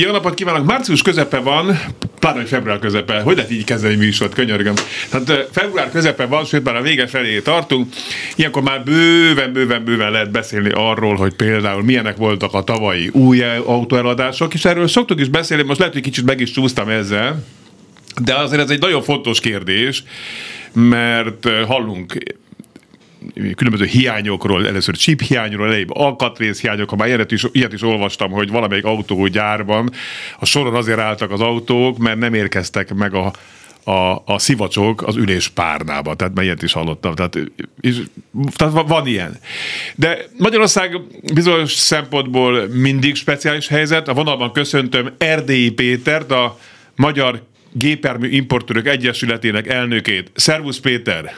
Jó napot kívánok! Március közepe van, pláne, hogy február közepe. Hogy lehet így kezdeni műsort, könyörgöm. Tehát február közepe van, sőt már a vége felé tartunk. Ilyenkor már bőven, bőven, bőven lehet beszélni arról, hogy például milyenek voltak a tavalyi új autóeladások, és erről szoktuk is beszélni, most lehet, hogy kicsit meg is csúsztam ezzel, de azért ez egy nagyon fontos kérdés, mert hallunk különböző hiányokról, először chip hiányról, előbb alkatrész hiányok, ha már ilyet is, ilyet is olvastam, hogy valamelyik autógyárban a soron azért álltak az autók, mert nem érkeztek meg a, a, a szivacsok az ülés párnába. Tehát már ilyet is hallottam. Tehát, és, tehát van ilyen. De Magyarország bizonyos szempontból mindig speciális helyzet. A vonalban köszöntöm Erdélyi Pétert, a Magyar Gépermű Importőrök Egyesületének elnökét. Szervusz Péter!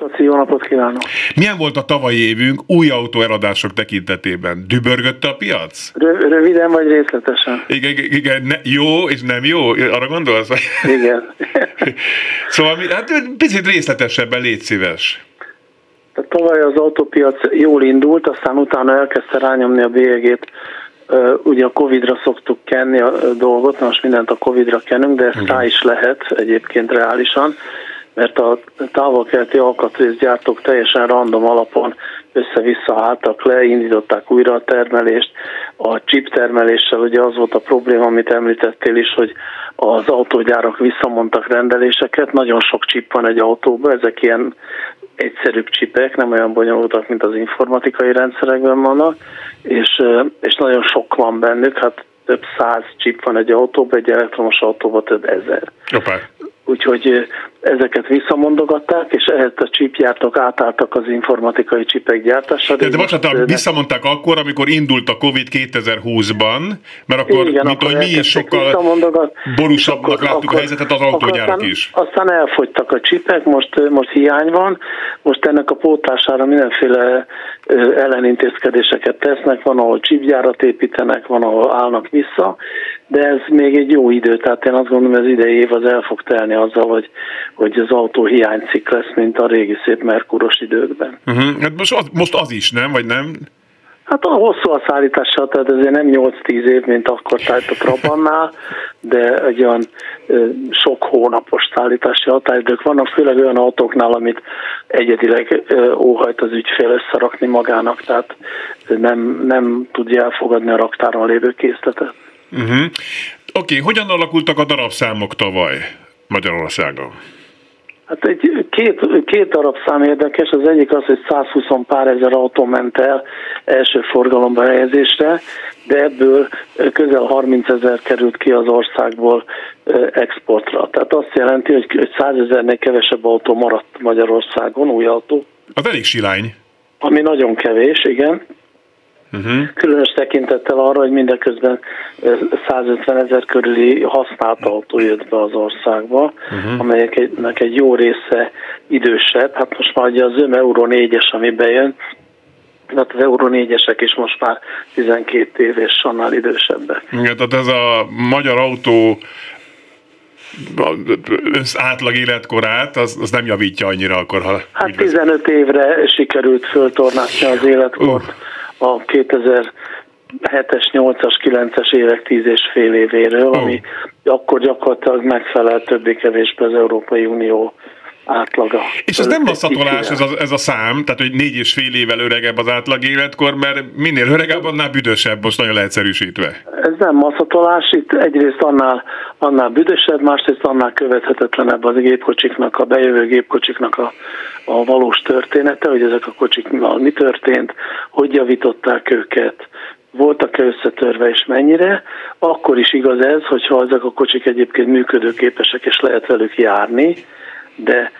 Köszi, jó napot kívánok! Milyen volt a tavalyi évünk új autó eladások tekintetében? Dübörgött a piac? Röviden vagy részletesen? Igen, igen ne, jó és nem jó? Arra gondolsz? Igen. szóval hát picit részletesebben légy szíves. Tehát tavaly az autópiac jól indult, aztán utána elkezdte rányomni a bélyegét. Ugye a Covid-ra szoktuk kenni a dolgot, most mindent a Covid-ra kenünk, de ez rá is lehet egyébként reálisan mert a távol-keleti alkatrészgyártók teljesen random alapon össze-vissza álltak le, indították újra a termelést. A chip termeléssel ugye az volt a probléma, amit említettél is, hogy az autógyárak visszamondtak rendeléseket, nagyon sok chip van egy autóban, ezek ilyen egyszerűbb csipek, nem olyan bonyolultak, mint az informatikai rendszerekben vannak, és, és nagyon sok van bennük, hát több száz chip van egy autóban, egy elektromos autóban több ezer. Opa. Úgyhogy ezeket visszamondogatták, és ehhez a csípjártok átálltak az informatikai csipek gyártására. De, de bocsánat, visszamondták akkor, amikor indult a Covid 2020-ban, mert akkor, Igen, mint hogy mi is sokkal borúsabbnak láttuk akkor, a helyzetet az autógyárak is. Aztán elfogytak a csipek, most, most hiány van, most ennek a pótására mindenféle ellenintézkedéseket tesznek, van, ahol csipgyárat építenek, van, ahol állnak vissza, de ez még egy jó idő, tehát én azt gondolom, az idei év az el fog telni azzal, hogy, hogy az autó hiánycik lesz, mint a régi szép merkuros időkben. Uh-huh. Hát most, az, most az is, nem? Vagy nem? Hát a hosszú a szállítása, tehát ezért nem 8-10 év, mint akkor tájt a Trabannál, de egy olyan sok hónapos szállítási határidők vannak, főleg olyan autóknál, amit egyedileg óhajt az ügyfél összerakni magának, tehát nem, nem tudja elfogadni a raktáron lévő készletet. Uh-huh. Oké, okay. hogyan alakultak a darabszámok tavaly Magyarországon? Hát egy, két, két darab szám érdekes, az egyik az, hogy 120 pár ezer autó ment el első forgalomba helyezésre, de ebből közel 30 ezer került ki az országból exportra. Tehát azt jelenti, hogy 100 ezernél kevesebb autó maradt Magyarországon, új autó. Az elég silány. Ami nagyon kevés, igen. Uh-huh. Különös tekintettel arra, hogy mindeközben 150 ezer körüli használt autó jött be az országba, uh-huh. amelyeknek egy jó része idősebb. Hát most már ugye az ÖM Euro 4-es, ami bejön, tehát az Euro 4-esek is most már 12 év és annál idősebbek. Igen, tehát ez a magyar autó átlag életkorát, az, az nem javítja annyira akkor, ha... Hát 15 évre sikerült föltornászni az életkort. Uh a 2007-es, 8-as, 9-es évek 10 és fél évéről, ami akkor gyakorlatilag megfelel többé-kevésbé az Európai Unió átlaga. És ez nem masszatolás ez a, ez a szám, tehát hogy négy és fél évvel öregebb az átlag életkor, mert minél öregebb, annál büdösebb, most nagyon leegyszerűsítve. Ez nem masszatolás, itt egyrészt annál, annál büdösebb, másrészt annál követhetetlenebb az gépkocsiknak, a bejövő gépkocsiknak a, a valós története, hogy ezek a kocsik mi történt, hogy javították őket, voltak-e összetörve és mennyire, akkor is igaz ez, hogyha ezek a kocsik egyébként működőképesek és lehet velük járni, de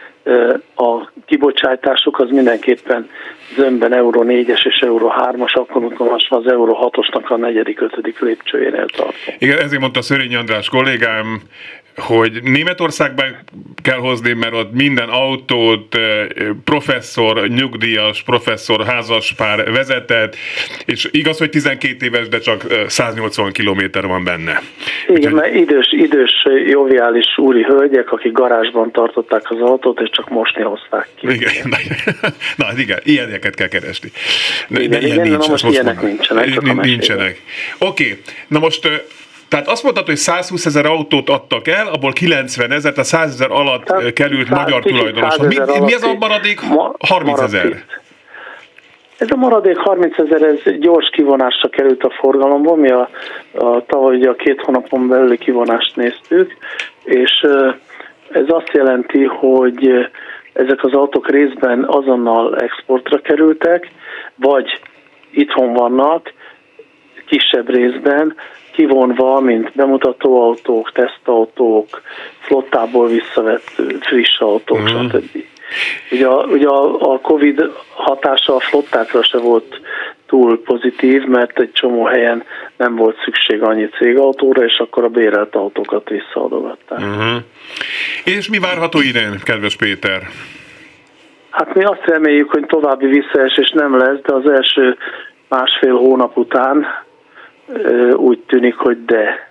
a kibocsátásuk az mindenképpen zömben Euró 4-es és Euró 3-as, akkor amikor most az Euró 6-osnak a negyedik, ötödik lépcsőjénél tart. Igen, ezért mondta Szörényi András kollégám, hogy Németországban kell hozni, mert ott minden autót professzor, nyugdíjas, professzor, házaspár vezetett, és igaz, hogy 12 éves, de csak 180 kilométer van benne. Igen, Úgyhogy... mert idős, idős, joviális úri hölgyek, akik garázsban tartották az autót, és csak mosni hozták ki. Igen, na, hát igen, ilyeneket kell keresni. Igen, igen, ilyen igen nincs, na most ilyenek nincsenek. Csak nincsenek. Oké, okay. na most tehát azt mondtad, hogy 120 ezer autót adtak el, abból 90 ezer, tehát 100 ezer alatt tehát került magyar tulajdonos. Mi, mi ez a maradék 30 ezer? Ez a maradék 30 ezer, ez gyors kivonásra került a forgalomból, mi a, a tavaly ugye a két hónapon belüli kivonást néztük, és ez azt jelenti, hogy ezek az autók részben azonnal exportra kerültek, vagy itthon vannak, kisebb részben, kivonva, mint bemutatóautók, tesztautók, flottából visszavett friss autók, mm. stb. Ugye, a, ugye a, a Covid hatása a flottákra se volt túl pozitív, mert egy csomó helyen nem volt szükség annyi cégautóra, és akkor a bérelt autókat visszaadogatták. Uh-huh. És mi várható idén, kedves Péter? Hát mi azt reméljük, hogy további visszaesés nem lesz, de az első másfél hónap után úgy tűnik, hogy de.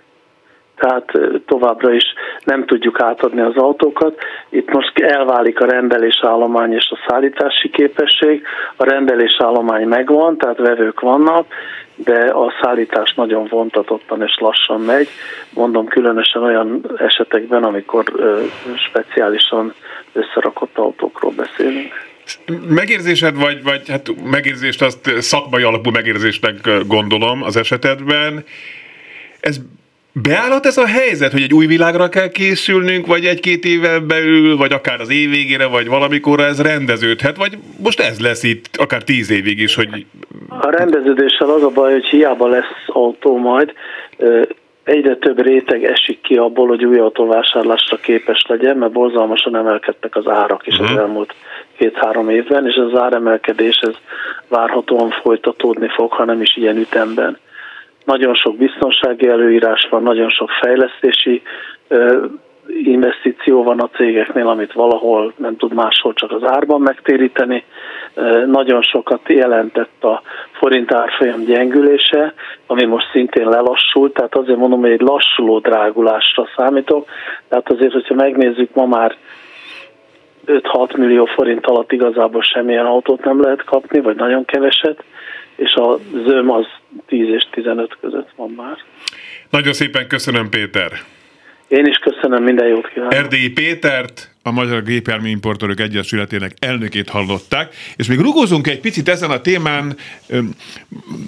Tehát továbbra is nem tudjuk átadni az autókat. Itt most elválik a rendelésállomány és a szállítási képesség. A rendelésállomány megvan, tehát vevők vannak, de a szállítás nagyon vontatottan és lassan megy. Mondom, különösen olyan esetekben, amikor speciálisan összerakott autókról beszélünk megérzésed, vagy, vagy hát megérzést, azt szakmai alapú megérzésnek gondolom az esetedben. Ez Beállhat ez a helyzet, hogy egy új világra kell készülnünk, vagy egy-két éve belül, vagy akár az év végére, vagy valamikor ez rendeződhet, vagy most ez lesz itt akár tíz évig is, hogy... A rendeződéssel az a baj, hogy hiába lesz autó majd, egyre több réteg esik ki abból, hogy új autóvásárlásra képes legyen, mert borzalmasan emelkedtek az árak is az elmúlt két-három évben, és az áremelkedés ez várhatóan folytatódni fog, ha nem is ilyen ütemben. Nagyon sok biztonsági előírás van, nagyon sok fejlesztési investíció van a cégeknél, amit valahol nem tud máshol csak az árban megtéríteni. Nagyon sokat jelentett a forint árfolyam gyengülése, ami most szintén lelassult, tehát azért mondom, hogy egy lassuló drágulásra számítok. Tehát azért, hogyha megnézzük, ma már 5-6 millió forint alatt igazából semmilyen autót nem lehet kapni, vagy nagyon keveset, és a zöm az 10 és 15 között van már. Nagyon szépen köszönöm, Péter! Én is köszönöm, minden jót kívánok. Erdélyi Pétert, a Magyar Gépjármű Importőrök Egyesületének elnökét hallották, és még rugózunk egy picit ezen a témán,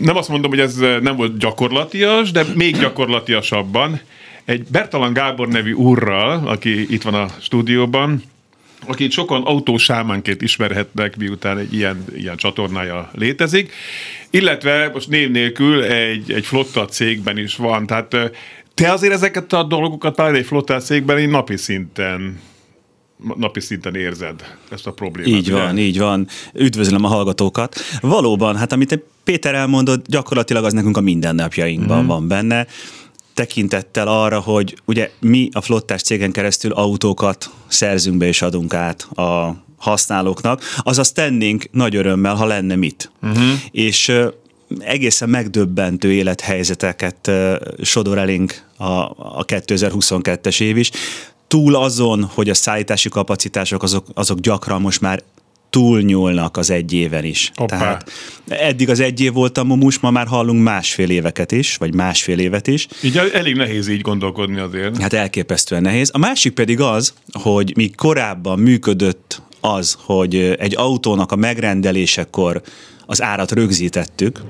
nem azt mondom, hogy ez nem volt gyakorlatias, de még gyakorlatiasabban, egy Bertalan Gábor nevű úrral, aki itt van a stúdióban, akit sokan autósámánként ismerhetnek, miután egy ilyen, ilyen csatornája létezik, illetve most név nélkül egy, egy flotta cégben is van, tehát te azért ezeket a dolgokat már egy flotta cégben így napi szinten napi szinten érzed ezt a problémát. Így van, ugye? így van. Üdvözlöm a hallgatókat. Valóban, hát amit Péter elmondott, gyakorlatilag az nekünk a mindennapjainkban mm. van benne tekintettel arra, hogy ugye mi a flottás cégen keresztül autókat szerzünk be és adunk át a használóknak, azaz tennénk nagy örömmel, ha lenne mit. Uh-huh. És egészen megdöbbentő élethelyzeteket sodor elénk a, a 2022-es év is. Túl azon, hogy a szállítási kapacitások azok, azok gyakran most már túlnyúlnak az egy éven is. Hoppá. Tehát eddig az egy év volt a mumus, ma már hallunk másfél éveket is, vagy másfél évet is. Így elég nehéz így gondolkodni azért. Hát elképesztően nehéz. A másik pedig az, hogy mi korábban működött az, hogy egy autónak a megrendelésekor az árat rögzítettük,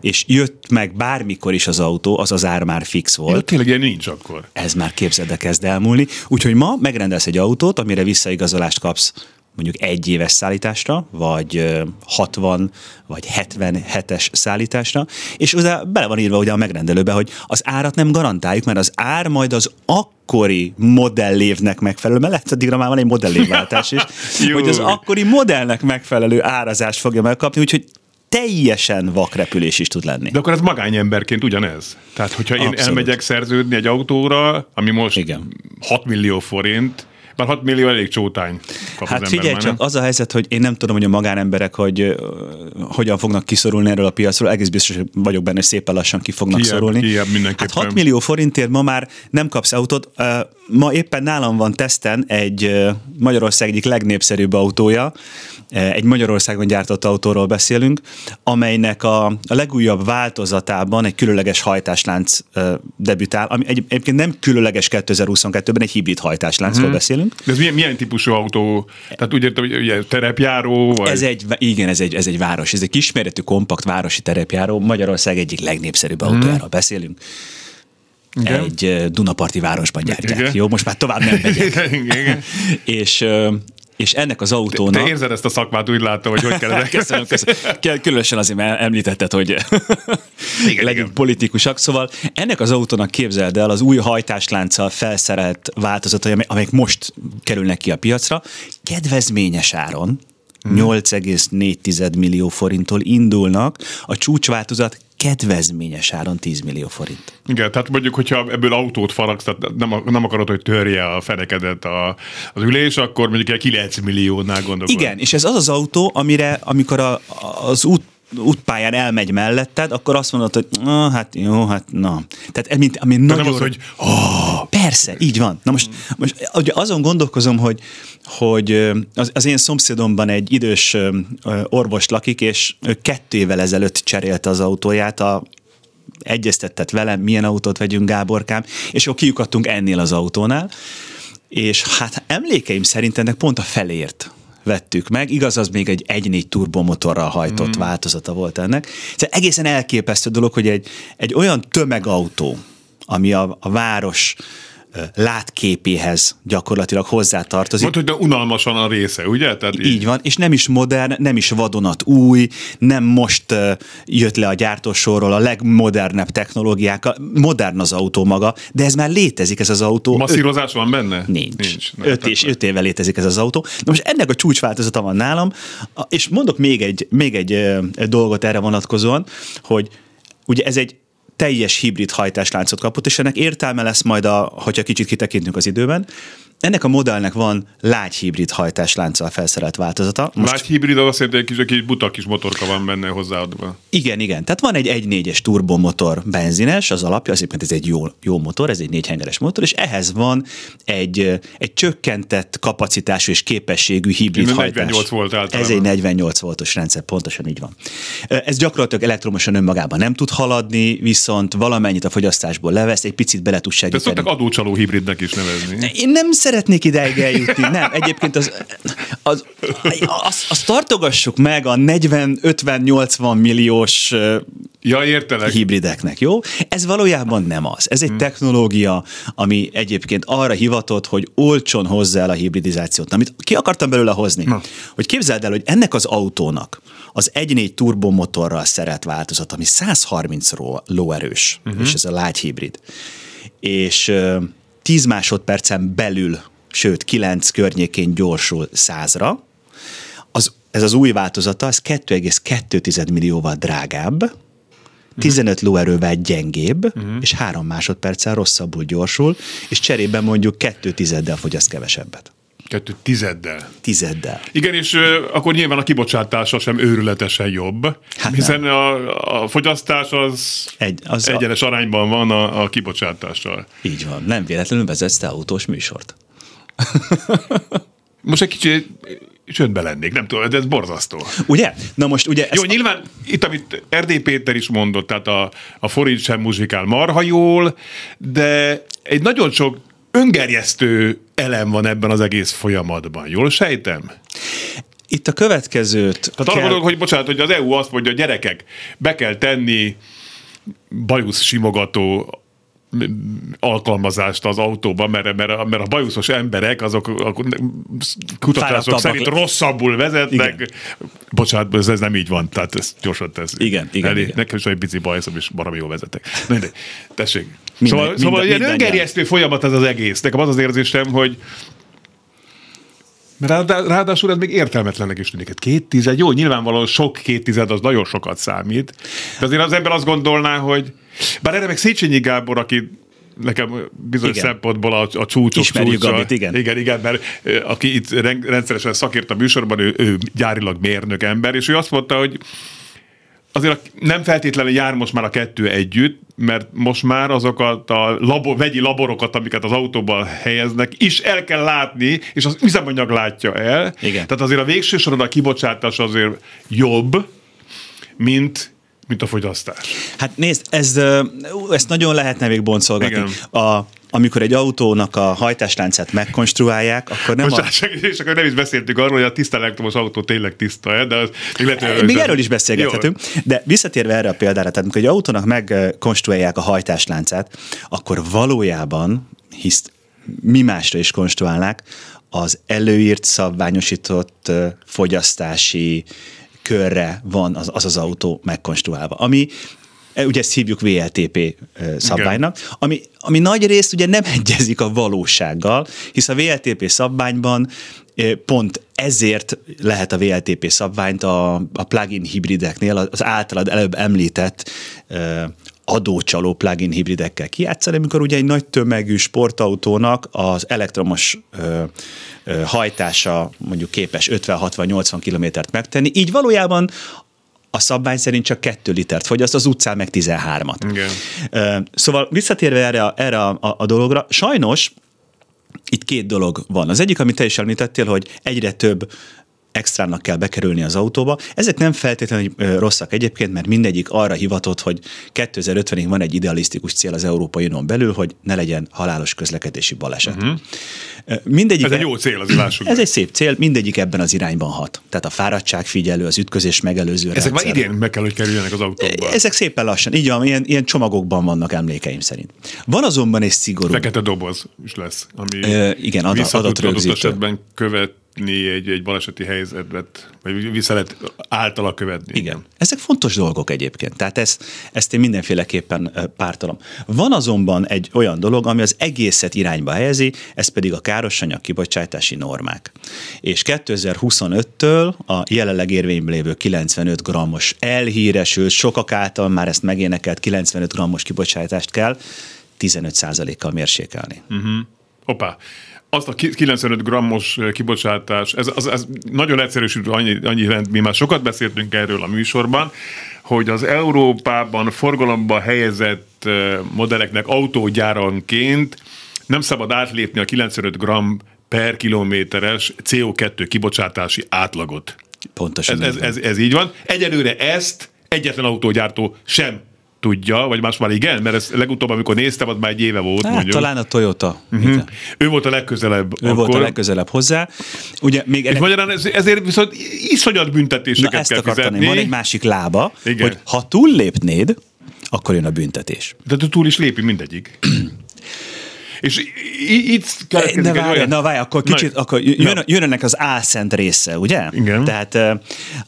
és jött meg bármikor is az autó, az az ár már fix volt. Ja, tényleg ilyen nincs akkor. Ez már képzeld, kezd elmúlni. Úgyhogy ma megrendelsz egy autót, amire visszaigazolást kapsz mondjuk egy éves szállításra, vagy 60 vagy 77-es szállításra, és oda bele van írva ugye a megrendelőbe, hogy az árat nem garantáljuk, mert az ár majd az akkori modellévnek megfelelő, mert lehet addigra már van egy modellévváltás is, hogy az akkori modellnek megfelelő árazást fogja megkapni, úgyhogy teljesen vakrepülés is tud lenni. De akkor ez magányemberként ugyanez. Tehát, hogyha én Abszolút. elmegyek szerződni egy autóra, ami most Igen. 6 millió forint, már 6 millió elég csótány kap Hát az figyelj már, csak, nem? az a helyzet, hogy én nem tudom, hogy a magánemberek, hogy ö, hogyan fognak kiszorulni erről a piacról, egész biztos hogy vagyok benne, hogy szépen lassan ki fognak Kijebb, szorulni. kijebb hát mindenképpen. 6 millió forintért ma már nem kapsz autót. Ö, Ma éppen nálam van teszten egy ö, Magyarország egyik legnépszerűbb autója, egy Magyarországon gyártott autóról beszélünk, amelynek a, a legújabb változatában egy különleges hajtáslánc debütál, ami egy, egyébként nem különleges 2022-ben, egy hibrid hajtásláncról Mhm. beszélünk. De ez milyen, milyen típusú autó? Tehát úgy értem, hogy ugye terepjáró, vagy... Ez egy, igen, ez egy, ez egy város, ez egy kisméretű, kompakt városi terepjáró, Magyarország egyik legnépszerűbb autójáról beszélünk. Igen. Egy Dunaparti városban gyártják. Igen. Jó, most már tovább nem megyek. Igen, igen. és, és ennek az autónak... Te érzed ezt a szakmát, úgy látom, hogy hogy kell ezek. Köszönöm, köszönöm. Különösen azért, mert említetted, hogy Igen, igen. politikusak. Szóval ennek az autónak képzeld el az új hajtáslánccal felszerelt változatai, amely- amelyek most kerülnek ki a piacra, kedvezményes áron, Mhm. 8,4 millió forinttól indulnak, a csúcsváltozat kedvezményes áron 10 millió forint. Igen, tehát mondjuk, hogyha ebből autót faragsz, tehát nem, nem akarod, hogy törje a fenekedet a, az ülés, akkor mondjuk egy 9 milliónál gondolkodom. Igen, és ez az az autó, amire, amikor a, az út útpályán elmegy melletted, akkor azt mondod, hogy na, hát jó, hát na. Tehát mint, ami De nagyon... nem az, hogy Persze, így van. Na most, most ugye azon gondolkozom, hogy, hogy az, az én szomszédomban egy idős orvos lakik, és ő kettő évvel ezelőtt cserélte az autóját, a, egyeztettet velem, milyen autót vegyünk Gáborkám, és akkor kiukadtunk ennél az autónál, és hát emlékeim szerint ennek pont a felért vettük meg. Igaz, az még egy 1.4 turbomotorral hajtott mm. változata volt ennek. Tehát egészen elképesztő dolog, hogy egy, egy olyan tömegautó, ami a, a város látképéhez gyakorlatilag hozzátartozik. Mondta, hogy de unalmasan a része, ugye? Tehát Így van, és nem is modern, nem is vadonat új, nem most jött le a gyártósorról a legmodernebb technológiákkal, modern az autó maga, de ez már létezik, ez az autó. Masszírozás van benne? Nincs. Nincs. Na, Öt, hát és, öt éve létezik ez az autó. Na most ennek a csúcsváltozata van nálam, és mondok még egy, még egy dolgot erre vonatkozóan, hogy ugye ez egy teljes hibrid hajtásláncot kapott, és ennek értelme lesz majd, a, hogyha kicsit kitekintünk az időben. Ennek a modellnek van lágy hibrid hajtáslánccal felszerelt változata. Most Lágy hibrid az azt jelenti, hogy egy kis, egy kis buta kis motorka van benne hozzáadva. igen, igen. Tehát van egy 1.4-es turbomotor benzines, az alapja, az egyébként ez egy jó, jó motor, ez egy négyhengeres motor, és ehhez van egy, egy csökkentett kapacitású és képességű hibrid hajtás. 48 volt általában. Ez egy 48 voltos rendszer, pontosan így van. Ez gyakorlatilag elektromosan önmagában nem tud haladni, viszont valamennyit a fogyasztásból levesz, egy picit bele tud De segíteni. szoktak adócsaló hibridnek is nevezni. Én nem szeretnék ideig eljutni, nem. Egyébként az, az, az, azt tartogassuk meg a 40-50-80 milliós Ja, értelek. hibrideknek, jó? Ez valójában nem az. Ez egy technológia, ami egyébként arra hivatott, hogy olcson hozzá el a hibridizációt. Amit ki akartam belőle hozni? Na. Hogy képzeld el, hogy ennek az autónak az 1.4 turbomotorral szerelt változat, ami 130 ró- lóerős, uh-huh. és ez a lágy hibrid, és 10 másodpercen belül, sőt 9 környékén gyorsul 100-ra, az, ez az új változata, az 2,2 millióval drágább, 15 lóerővel gyengébb, uh-huh. és 3 másodperccel rosszabbul gyorsul, és cserébe mondjuk 2 tizeddel fogyaszt kevesebbet. Kettő tizeddel. Tizeddel. Igen, és ö, akkor nyilván a kibocsátása sem őrületesen jobb, Hát hiszen a, a fogyasztás az, Egy- az a- egyenes arányban van a, a kibocsátással. Így van. Nem véletlenül vezetsz te autós műsort. Most egy kicsit csöndbe lennék, nem tudom, de ez borzasztó. Ugye? Na most ugye... Jó, nyilván itt, amit Erdély Péter is mondott, tehát a, a forint sem muzsikál marha jól, de egy nagyon sok öngerjesztő elem van ebben az egész folyamatban. Jól sejtem? Itt a következőt Tehát arra gondolok, hogy bocsánat, hogy az EU azt mondja, gyerekek, be kell tenni bajusz simogató alkalmazást az autóba, mert, mert, a- mert a bajuszos emberek azok a kutatások szerint rosszabbul vezetnek. Igen. Bocsánat, ez, ez nem így van, tehát ezt gyorsan tesz. Igen, igen, igen. Nekem is egy pici bajszom, és baromi jól vezetek. Na. Tessék. Minden- szóval, szóval minden- ilyen öngerjesztő folyamat ez az egész. Nekem az az érzésem, hogy Mert ráadásul ez még értelmetlennek is tűnik. Két tized, jó, nyilvánvalóan sok két tized az nagyon sokat számít, de azért az ember azt gondolná, hogy bár erre meg Széchenyi Gábor, aki nekem bizonyos igen. szempontból a, a csúcsok Ismerjük csúcsa. Amit, igen. igen, igen, mert aki itt rendszeresen szakért a műsorban, ő, ő gyárilag mérnök ember, és ő azt mondta, hogy azért nem feltétlenül jár most már a kettő együtt, mert most már azokat a labor, vegyi laborokat, amiket az autóban helyeznek, is el kell látni, és az üzemanyag látja el. Igen. Tehát azért a végső soron a kibocsátás azért jobb, mint mint a fogyasztás. Hát nézd, ez, ezt nagyon lehetne még boncolgatni. A, amikor egy autónak a hajtásláncát megkonstruálják, akkor nem Most a... és akkor nem is beszéltük arról, hogy a tiszta elektromos autó tényleg tiszta, de az még lehet, hogy Még erről is beszélgethetünk. Jó. De visszatérve erre a példára, tehát amikor egy autónak megkonstruálják a hajtásláncát, akkor valójában, hisz mi másra is konstruálnák, az előírt, szabványosított fogyasztási körre van az az, az autó megkonstruálva. Ami e, ugye ezt hívjuk VLTP szabványnak, ami, ami nagy részt ugye nem egyezik a valósággal, hisz a VLTP szabványban pont ezért lehet a VLTP szabványt a, a plug-in hibrideknél, az általad előbb említett adócsaló plug-in hibridekkel kijátszani, amikor ugye egy nagy tömegű sportautónak az elektromos ö, hajtása mondjuk képes 50-60-80 kilométert megtenni, így valójában a szabvány szerint csak 2 litert fogyaszt, az utcán meg 13-at. Igen. Szóval visszatérve erre, a, erre a, a, a dologra, sajnos itt két dolog van. Az egyik, amit te is említettél, hogy egyre több extrának kell bekerülni az autóba. Ezek nem feltétlenül rosszak egyébként, mert mindegyik arra hivatott, hogy 2050-ig van egy idealisztikus cél az Európai Unión belül, hogy ne legyen halálos közlekedési baleset. Uh-huh. Mindegyik, ez egy jó cél, az lássuk. Ez egy szép cél, mindegyik ebben az irányban hat. Tehát a fáradtság figyelő, az ütközés megelőző Ezek rendszer. már idén meg kell, hogy kerüljenek az autóba. Ezek szépen lassan, így van, ilyen, ilyen csomagokban vannak emlékeim szerint. Van azonban egy szigorú. Fekete doboz is lesz, ami Ö, igen, adat, adatrögzítő. esetben követ követni egy, egy baleseti helyzetet, vagy vissza lehet általa követni. Igen. Ezek fontos dolgok egyébként, tehát ezt, ezt én mindenféleképpen pártolom. Van azonban egy olyan dolog, ami az egészet irányba helyezi, ez pedig a károsanyag kibocsátási normák. És 2025-től a jelenleg érvényben lévő 95 grammos elhíresült, sokak által már ezt megénekelt 95 grammos kibocsátást kell 15%-kal mérsékelni. Uh-huh. Hoppá azt a 95 grammos kibocsátás, ez, az, ez nagyon egyszerűsült annyi, annyi rend, mi már sokat beszéltünk erről a műsorban, hogy az Európában forgalomba helyezett modelleknek autógyáranként nem szabad átlépni a 95 gram per kilométeres CO2 kibocsátási átlagot. Pontosan. Ez, ez, ez, ez így van. Egyelőre ezt egyetlen autógyártó sem tudja, vagy más már igen, mert ez legutóbb, amikor néztem, az már egy éve volt. Hát, mondjuk. talán a Toyota. Uh-huh. Ő volt a legközelebb. Ő akkor. volt a legközelebb hozzá. Ugye még ennek... magyarán ez, ezért viszont iszonyat büntetéseket Na, ezt kell fizetni. Van egy másik lába, igen. hogy ha túllépnéd, akkor jön a büntetés. De túl is lépi mindegyik. És itt keletkezik na, várj, olyan... Na várj, akkor kicsit, na, akkor jön, jön ennek az álszent része, ugye? Igen. Tehát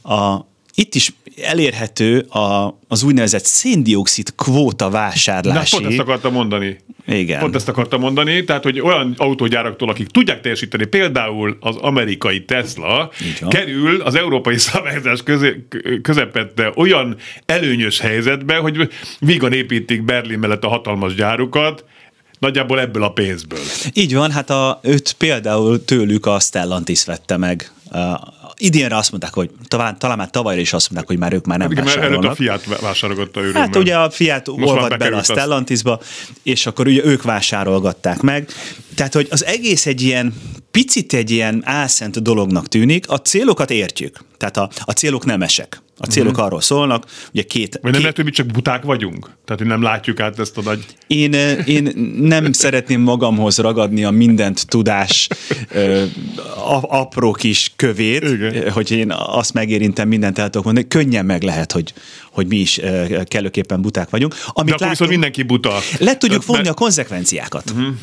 a, itt is elérhető a, az úgynevezett széndiokszid kvóta vásárlási. Na, pont ezt akartam mondani. Igen. Pont ezt akartam mondani, tehát, hogy olyan autógyáraktól, akik tudják teljesíteni, például az amerikai Tesla, kerül az európai szabályozás közepette olyan előnyös helyzetbe, hogy vígan építik Berlin mellett a hatalmas gyárukat, nagyjából ebből a pénzből. Így van, hát a, őt például tőlük a Stellantis vette meg idénre azt mondták, hogy talán, talán már tavalyra is azt mondták, hogy már ők már nem Igen, vásárolnak. a Fiat vásárolgatta őről. Hát ugye a Fiat olvad bele a Stellantisba, és akkor ugye ők vásárolgatták meg. Tehát, hogy az egész egy ilyen picit egy ilyen álszent dolognak tűnik, a célokat értjük. Tehát a, a célok nemesek. A célok uh-huh. arról szólnak, ugye két... Vagy nem két... lehet, hogy mi csak buták vagyunk? Tehát, hogy nem látjuk át ezt a nagy... Én, én nem szeretném magamhoz ragadni a mindent tudás ö, apró kis kövét, Igen. hogy én azt megérintem, mindent el tudok mondani. Könnyen meg lehet, hogy, hogy mi is kellőképpen buták vagyunk. Amit De akkor látunk, viszont mindenki buta. Le tudjuk vonni a konzekvenciákat. Uh-huh.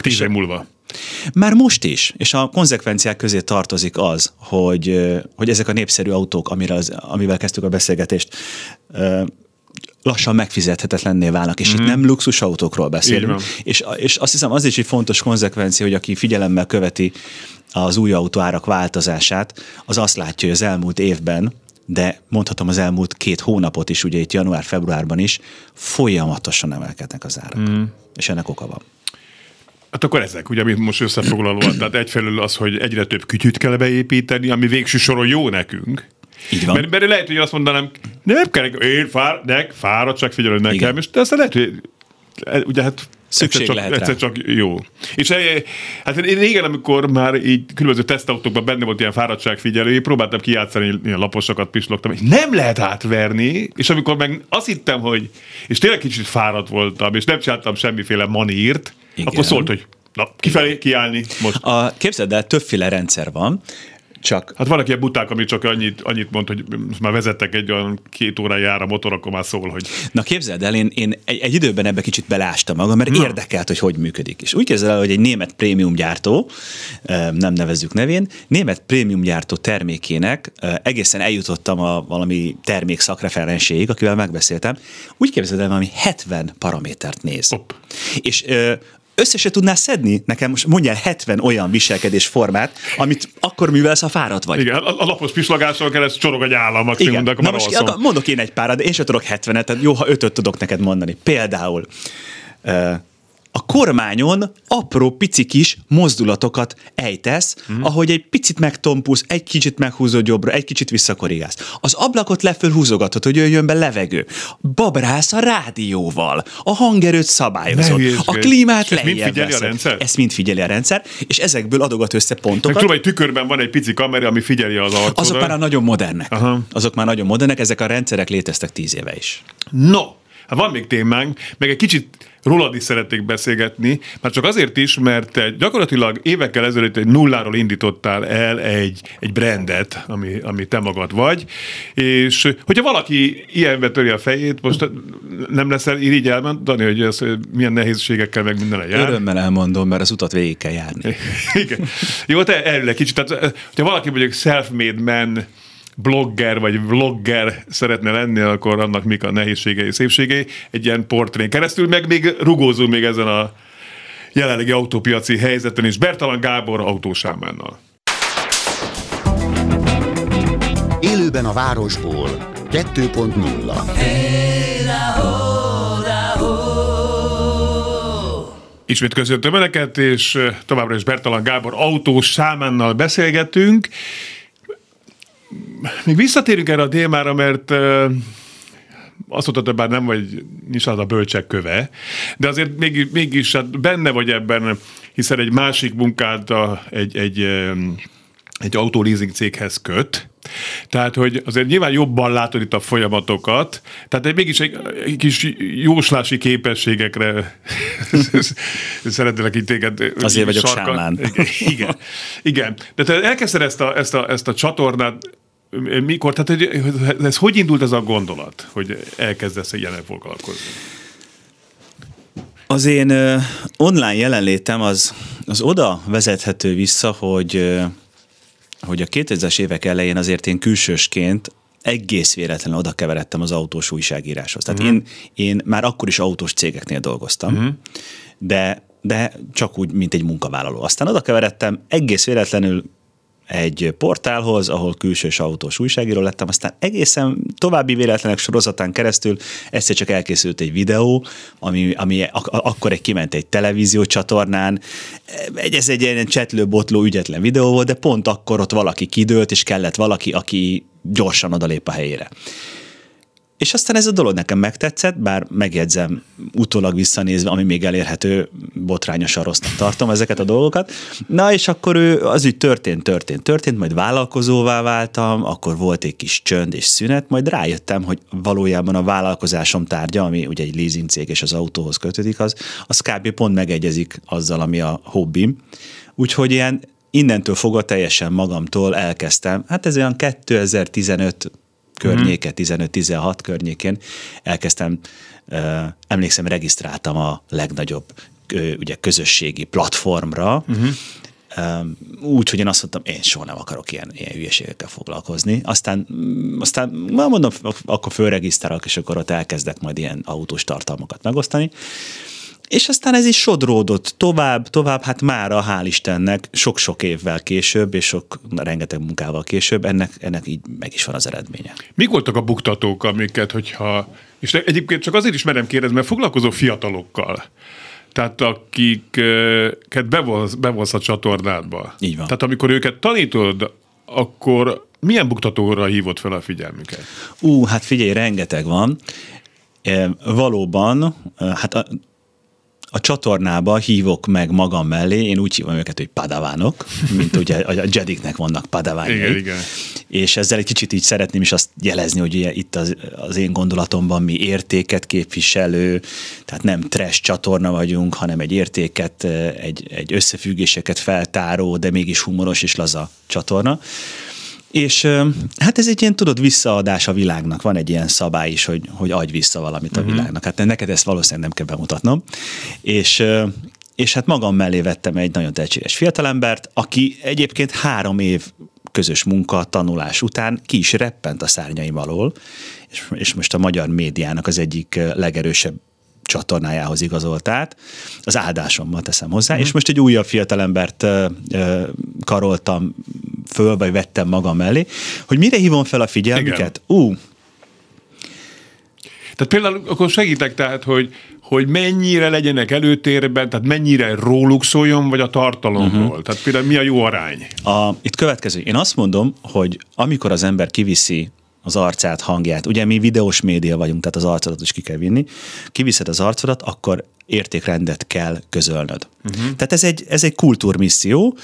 Tíz év múlva. Már most is, és a konzekvenciák közé tartozik az, hogy, hogy ezek a népszerű autók, amire az, amivel kezdtük a beszélgetést, lassan megfizethetetlenné válnak, és mm. itt nem luxusautókról beszélünk. És, és azt hiszem az is egy fontos konzekvencia, hogy aki figyelemmel követi az új autóárak változását, az azt látja, hogy az elmúlt évben de mondhatom az elmúlt két hónapot is, ugye itt január-februárban is, folyamatosan emelkednek az árak. Mm. És ennek oka van. Hát akkor ezek, ugye, amit most összefoglalva, tehát egyfelől az, hogy egyre több kütyűt kell beépíteni, ami végső soron jó nekünk. Így van. Mert, mert lehet, hogy azt mondanám, nem kell, én fár, nek, fáradtság figyelő nekem, Igen. és de aztán lehet, hogy ugye hát Szükség egyszer lehet csak, rá. egyszer csak jó. És eh, hát én régen, amikor már így különböző tesztautókban benne volt ilyen fáradtságfigyelő, én próbáltam kijátszani, ilyen laposokat pislogtam, és nem lehet átverni, és amikor meg azt hittem, hogy, és tényleg kicsit fáradt voltam, és nem csináltam semmiféle manírt, Igen. akkor szólt, hogy na, kifelé kiállni most. A, képzeld el, többféle rendszer van, csak Hát vannak ilyen buták, ami csak annyit, annyit mond, hogy már vezettek egy olyan két órájára motor, akkor már szól, hogy Na képzeld el, én, én egy, egy időben ebbe kicsit belástam magam, mert Na. érdekelt, hogy hogy működik. És úgy képzeld el, hogy egy német prémium gyártó, nem nevezzük nevén, német prémium gyártó termékének egészen eljutottam a valami termék szakreferenséig, akivel megbeszéltem. Úgy képzeld el, valami 70 paramétert néz. Hopp. És össze se tudnál szedni nekem, most mondjál 70 olyan viselkedés formát, amit akkor művelsz, ha fáradt vagy. igen, a, a lapos pislagással keresztül csorog egy állam, maximum, de Na most alszom. mondok én egy párat, de én sem tudok 70-et, tehát jó, ha ötöt tudok neked mondani. Például ö, a kormányon apró pici kis mozdulatokat ejtesz, mm. ahogy egy picit megtompulsz, egy kicsit meghúzod jobbra, egy kicsit visszakorrigálsz. Az ablakot leföl húzogatod, hogy jöjjön be levegő. Babrász a rádióval, a hangerőt szabályozod, a klímát És ezt mind lejjebb figyeli a veszed. rendszer? Ezt mind figyeli a rendszer, és ezekből adogat össze pontokat. tudom, egy tükörben van egy pici kamera, ami figyeli az arcodat. Azok már a nagyon modernek. Aha. Azok már nagyon modernek, ezek a rendszerek léteztek tíz éve is. No, hát van még témánk, meg egy kicsit rólad is szeretnék beszélgetni, már csak azért is, mert te gyakorlatilag évekkel ezelőtt egy nulláról indítottál el egy, egy brandet, ami, ami te magad vagy, és hogyha valaki ilyenbe töri a fejét, most nem leszel irigy elmondani, hogy ez milyen nehézségekkel meg minden jár. Örömmel elmondom, mert az utat végig kell járni. Igen. Jó, te erről egy kicsit. Tehát, hogyha valaki mondjuk self-made man, blogger vagy vlogger szeretne lenni, akkor annak mik a nehézségei, szépségei. Egy ilyen portrén keresztül, meg még rugózunk még ezen a jelenlegi autópiaci helyzeten is. Bertalan Gábor autósámánnal. Élőben a városból 2.0 Ismét köszöntöm Önöket, és továbbra is Bertalan Gábor autós sámánnal beszélgetünk. Még visszatérünk erre a témára, mert eh, azt mondtad, hogy bár nem vagy, nincs az a bölcsek köve, de azért mégis, mégis hát benne vagy ebben, hiszen egy másik munkát a, egy, egy, egy autóleasing céghez köt, tehát, hogy azért nyilván jobban látod itt a folyamatokat, tehát egy, mégis egy, egy kis jóslási képességekre szeretnélek itt téged Azért vagyok sámán. Igen, igen, igen. De te elkezdted ezt a, ezt a, ezt a csatornát, mikor, tehát hogy ez hogy indult ez a gondolat, hogy elkezdesz ilyen foglalkozni? Az én ö, online jelenlétem az, az oda vezethető vissza, hogy, ö, hogy a 2000-es évek elején azért én külsősként egész véletlenül oda keveredtem az autós újságíráshoz. Tehát uh-huh. én, én már akkor is autós cégeknél dolgoztam, uh-huh. de, de csak úgy, mint egy munkavállaló. Aztán oda keveredtem egész véletlenül egy portálhoz, ahol külsős autós újságíró lettem, aztán egészen további véletlenek sorozatán keresztül egyszer csak elkészült egy videó, ami, ami ak- akkor egy kiment egy televízió csatornán, egy, ez egy ilyen csetlő-botló ügyetlen videó volt, de pont akkor ott valaki kidőlt, és kellett valaki, aki gyorsan odalép a helyére. És aztán ez a dolog nekem megtetszett, bár megjegyzem, utólag visszanézve, ami még elérhető, botrányosan rossznak tartom ezeket a dolgokat. Na és akkor ő, az úgy történt, történt, történt, majd vállalkozóvá váltam, akkor volt egy kis csönd és szünet, majd rájöttem, hogy valójában a vállalkozásom tárgya, ami ugye egy leasing cég és az autóhoz kötődik, az, az kb. pont megegyezik azzal, ami a hobbim. Úgyhogy ilyen innentől fogva teljesen magamtól elkezdtem. Hát ez olyan 2015 környéke, 15-16 környékén elkezdtem, emlékszem, regisztráltam a legnagyobb ugye közösségi platformra, uh-huh. úgy, hogy én azt mondtam, én soha nem akarok ilyen, ilyen hülyeségekkel foglalkozni. Aztán, mm, aztán már mondom, akkor fölregisztrálok, és akkor ott elkezdek majd ilyen autós tartalmakat megosztani. És aztán ez is sodródott tovább, tovább, hát mára, hál' Istennek, sok-sok évvel később, és sok, rengeteg munkával később, ennek, ennek így meg is van az eredménye. Mik voltak a buktatók, amiket, hogyha, és egyébként csak azért is merem kérdezni, mert foglalkozó fiatalokkal, tehát akiket bevonsz, bevonsz a csatornádba. Így van. Tehát amikor őket tanítod, akkor milyen buktatóra hívott fel a figyelmüket? Ú, hát figyelj, rengeteg van. E, valóban, hát a, a csatornába hívok meg magam mellé, én úgy hívom őket, hogy padavánok, mint ugye a Jediknek vannak padaványai. Igen, igen. És ezzel egy kicsit így szeretném is azt jelezni, hogy ugye itt az, az én gondolatomban mi értéket képviselő, tehát nem trash csatorna vagyunk, hanem egy értéket, egy, egy összefüggéseket feltáró, de mégis humoros és laza csatorna. És hát ez egy ilyen, tudod, visszaadás a világnak. Van egy ilyen szabály is, hogy, hogy adj vissza valamit a uh-huh. világnak. Hát neked ezt valószínűleg nem kell bemutatnom. És és hát magam mellé vettem egy nagyon tehetséges fiatalembert, aki egyébként három év közös munka, tanulás után ki is reppent a szárnyaim alól, és, és most a magyar médiának az egyik legerősebb csatornájához igazolt át, az áldásommal teszem hozzá, mm. és most egy újabb fiatalembert karoltam föl, vagy vettem magam mellé, hogy mire hívom fel a figyelmüket? Ú, tehát például akkor segítek tehát, hogy, hogy mennyire legyenek előtérben, tehát mennyire róluk szóljon, vagy a tartalomról. Uh-huh. Tehát például mi a jó arány? A, itt következő. Én azt mondom, hogy amikor az ember kiviszi az arcát, hangját. Ugye mi videós média vagyunk, tehát az arcodat is ki kell vinni. Kiviszed az arcodat, akkor értékrendet kell közölnöd. Uh-huh. Tehát ez egy, ez egy kultúrmisszió,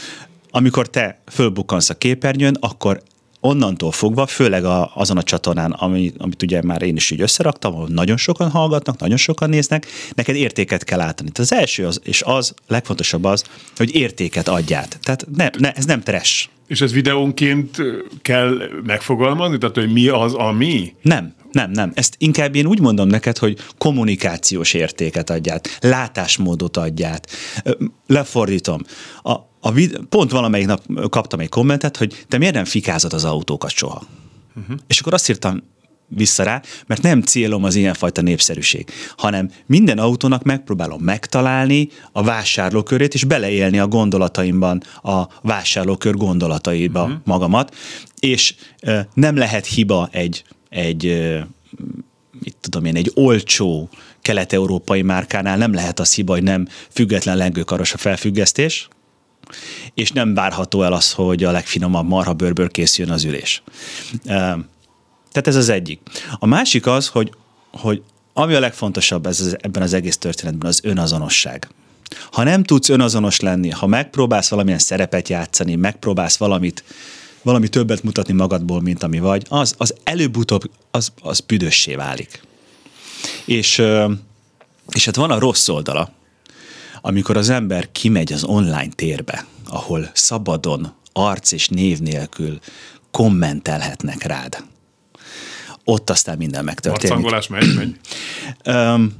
amikor te fölbukkansz a képernyőn, akkor onnantól fogva, főleg a, azon a csatornán, ami, amit ugye már én is így összeraktam, ahol nagyon sokan hallgatnak, nagyon sokan néznek, neked értéket kell átadni. Tehát az első az, és az legfontosabb az, hogy értéket adját. Tehát ne, ne, ez nem trash. És ez videónként kell megfogalmazni? Tehát, hogy mi az, ami? Nem, nem, nem. Ezt inkább én úgy mondom neked, hogy kommunikációs értéket adját, látásmódot adját. Lefordítom. A, a vid- pont valamelyik nap kaptam egy kommentet, hogy te miért nem fikázod az autókat soha? Uh-huh. És akkor azt írtam, vissza rá, mert nem célom az ilyenfajta népszerűség, hanem minden autónak megpróbálom megtalálni a vásárlókörét, és beleélni a gondolataimban a vásárlókör gondolataiba uh-huh. magamat, és uh, nem lehet hiba egy, egy uh, mit tudom én, egy olcsó kelet-európai márkánál nem lehet az hiba, hogy nem független lengőkaros a felfüggesztés, és nem várható el az, hogy a legfinomabb marhabőrből készüljön az ülés. Tehát ez az egyik. A másik az, hogy, hogy ami a legfontosabb ez, ebben az egész történetben, az önazonosság. Ha nem tudsz önazonos lenni, ha megpróbálsz valamilyen szerepet játszani, megpróbálsz valamit, valami többet mutatni magadból, mint ami vagy, az, az előbb-utóbb az, az büdössé válik. És, és hát van a rossz oldala, amikor az ember kimegy az online térbe, ahol szabadon, arc és név nélkül kommentelhetnek rád. Ott aztán minden megtörténik. Arcangolás megy, megy. Um,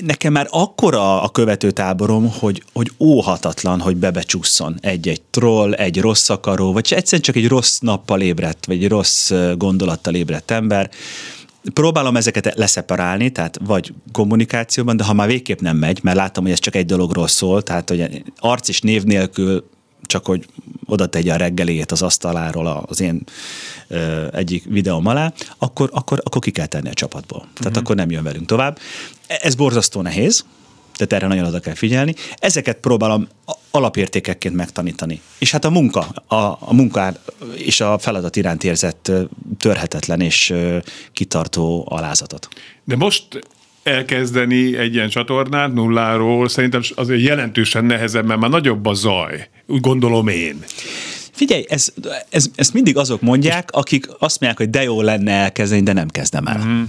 nekem már akkora a követőtáborom, hogy, hogy óhatatlan, hogy bebecsusszon egy-egy troll, egy rossz akaró, vagy egyszerűen csak egy rossz nappal ébredt, vagy egy rossz gondolattal ébredt ember, próbálom ezeket leszeparálni, tehát vagy kommunikációban, de ha már végképp nem megy, mert láttam, hogy ez csak egy dologról szól, tehát hogy arc és név nélkül csak hogy oda tegye a reggeléjét az asztaláról az én ö, egyik videóm alá, akkor, akkor, akkor ki kell tenni a csapatból. Tehát uh-huh. akkor nem jön velünk tovább. Ez borzasztó nehéz, tehát erre nagyon oda kell figyelni. Ezeket próbálom alapértékekként megtanítani. És hát a munka, a, a munka és a feladat iránt érzett törhetetlen és kitartó alázatot. De most elkezdeni egy ilyen csatornát nulláról szerintem azért jelentősen nehezebb, mert már nagyobb a zaj. Úgy gondolom én. Figyelj, ez, ez, ezt mindig azok mondják, akik azt mondják, hogy de jó lenne elkezdeni, de nem kezdem el. Uh-huh.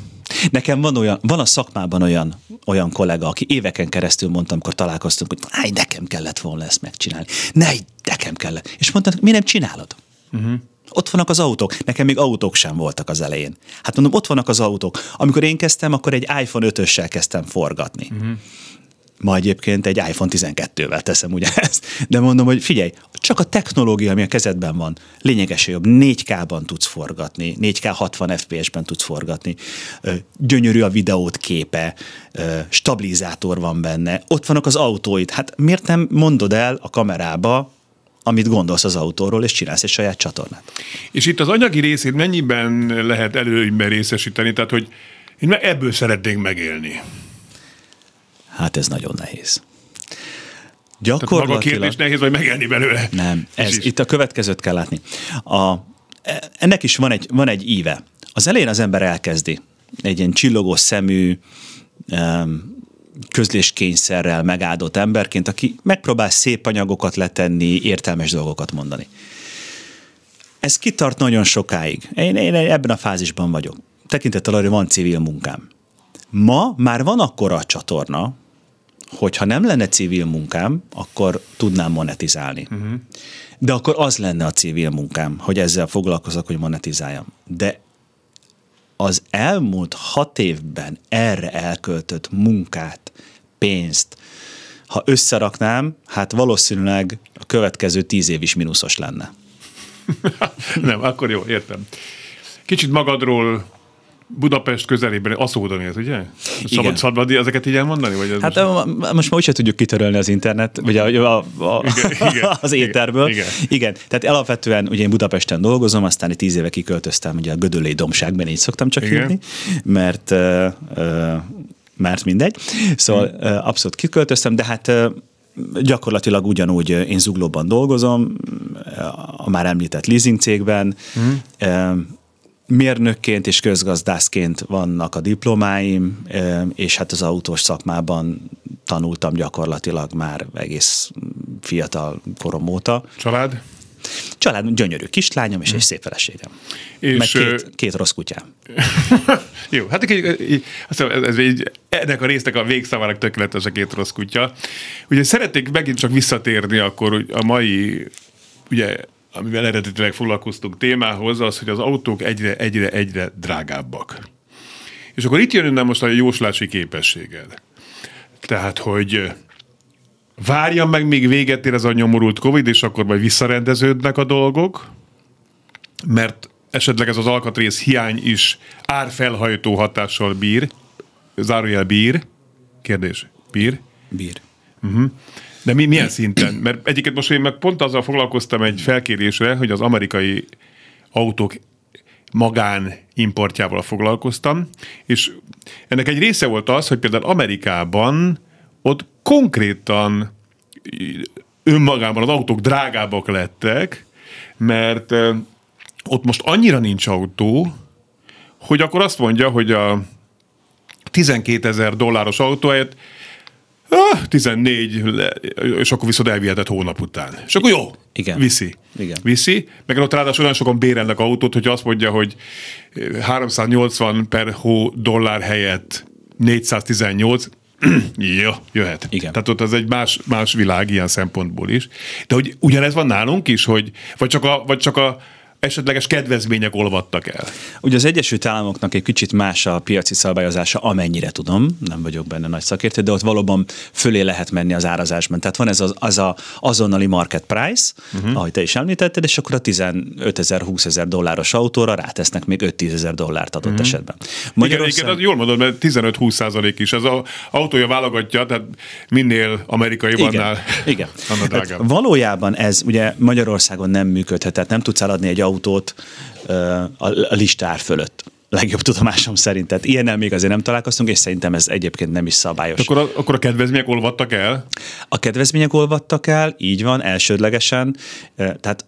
Nekem van olyan, van a szakmában olyan, olyan kollega, aki éveken keresztül mondtam, amikor találkoztunk, hogy áj, nekem kellett volna ezt megcsinálni. Ne, nekem kellett. És mondtam, mi nem csinálod? Uh-huh. Ott vannak az autók. Nekem még autók sem voltak az elején. Hát mondom, ott vannak az autók. Amikor én kezdtem, akkor egy iPhone 5-össel kezdtem forgatni. Uh-huh Ma egyébként egy iPhone 12-vel teszem ugyanezt. De mondom, hogy figyelj, csak a technológia, ami a kezedben van, lényegesen jobb. 4K-ban tudsz forgatni, 4K 60 FPS-ben tudsz forgatni, gyönyörű a videót képe, stabilizátor van benne, ott vannak az autóid. Hát miért nem mondod el a kamerába, amit gondolsz az autóról, és csinálsz egy saját csatornát. És itt az anyagi részét mennyiben lehet előnyben részesíteni? Tehát, hogy én ebből szeretnénk megélni. Hát ez nagyon nehéz. Gyakorlatilag... maga a kérdés nehéz, vagy megélni belőle. Nem, ez, itt a következőt kell látni. A, ennek is van egy, van egy íve. Az elején az ember elkezdi egy ilyen csillogó szemű, közléskényszerrel megáldott emberként, aki megpróbál szép anyagokat letenni, értelmes dolgokat mondani. Ez kitart nagyon sokáig. Én, én ebben a fázisban vagyok. Tekintettel arra, hogy van civil munkám. Ma már van akkora a csatorna, hogyha nem lenne civil munkám, akkor tudnám monetizálni. Uh-huh. De akkor az lenne a civil munkám, hogy ezzel foglalkozok, hogy monetizáljam. De az elmúlt hat évben erre elköltött munkát, pénzt, ha összeraknám, hát valószínűleg a következő tíz év is mínuszos lenne. Nem, akkor jó, értem. Kicsit magadról Budapest közelében, Aszódon ez, ugye? Szabad, szabad ezeket így elmondani? Vagy ez hát most, most már úgyse tudjuk kitörölni az internet, vagy a, a, a, igen, igen, az éterből. Igen, igen. igen, tehát alapvetően ugye én Budapesten dolgozom, aztán egy tíz éve kiköltöztem ugye a Gödöllé domságban, így szoktam csak igen. hívni, mert uh, uh, mert mindegy. Szóval uh, abszolút kiköltöztem, de hát gyakorlatilag ugyanúgy én zuglóban dolgozom, a már említett leasing cégben, mm mérnökként és közgazdászként vannak a diplomáim, és hát az autós szakmában tanultam gyakorlatilag már egész fiatal korom óta. Család? Család, gyönyörű kislányom és egy szép feleségem. És Meg két, két rossz kutyám. Jó, hát ez, ez így, ennek a résznek a végszavának tökéletes a két rossz kutya. Ugye szeretnék megint csak visszatérni akkor a mai ugye amivel eredetileg foglalkoztunk témához, az, hogy az autók egyre, egyre, egyre drágábbak. És akkor itt jön innen most a jóslási képességed. Tehát, hogy várjam meg, még véget ér ez a nyomorult Covid, és akkor majd visszarendeződnek a dolgok, mert esetleg ez az alkatrész hiány is árfelhajtó hatással bír, zárójel bír, kérdés, bír? Bír. Uh-huh. De mi, milyen szinten? Mert egyiket most én meg pont azzal foglalkoztam egy felkérésre, hogy az amerikai autók magán importjával foglalkoztam, és ennek egy része volt az, hogy például Amerikában ott konkrétan önmagában az autók drágábbak lettek, mert ott most annyira nincs autó, hogy akkor azt mondja, hogy a 12 ezer dolláros autó helyett ah, 14, és akkor viszont elvihetett hónap után. És akkor jó, Igen. viszi. Igen. Viszi, meg ott ráadásul olyan sokan bérelnek autót, hogy azt mondja, hogy 380 per hó dollár helyett 418, jó, jöhet. Igen. Tehát ott az egy más, más világ ilyen szempontból is. De hogy ugyanez van nálunk is, hogy vagy csak a, vagy csak a esetleges kedvezmények olvadtak el? Ugye az Egyesült Államoknak egy kicsit más a piaci szabályozása, amennyire tudom, nem vagyok benne nagy szakértő, de ott valóban fölé lehet menni az árazásban. Tehát van ez az, az a azonnali market price, uh-huh. ahogy te is említetted, és akkor a 15 ezer, 20 ezer dolláros autóra rátesznek még 5-10 ezer dollárt adott uh-huh. esetben. Magyarország... Igen, igen, jól mondod, mert 15-20 százalék is. Ez az autója válogatja, tehát minél amerikai igen, annál, igen. annál Hát valójában ez ugye Magyarországon nem működhet, tehát nem tudsz eladni egy autót a listár fölött legjobb tudomásom szerint. Tehát ilyennel még azért nem találkoztunk, és szerintem ez egyébként nem is szabályos. Akkor a, akkor a kedvezmények olvadtak el? A kedvezmények olvadtak el, így van, elsődlegesen. Tehát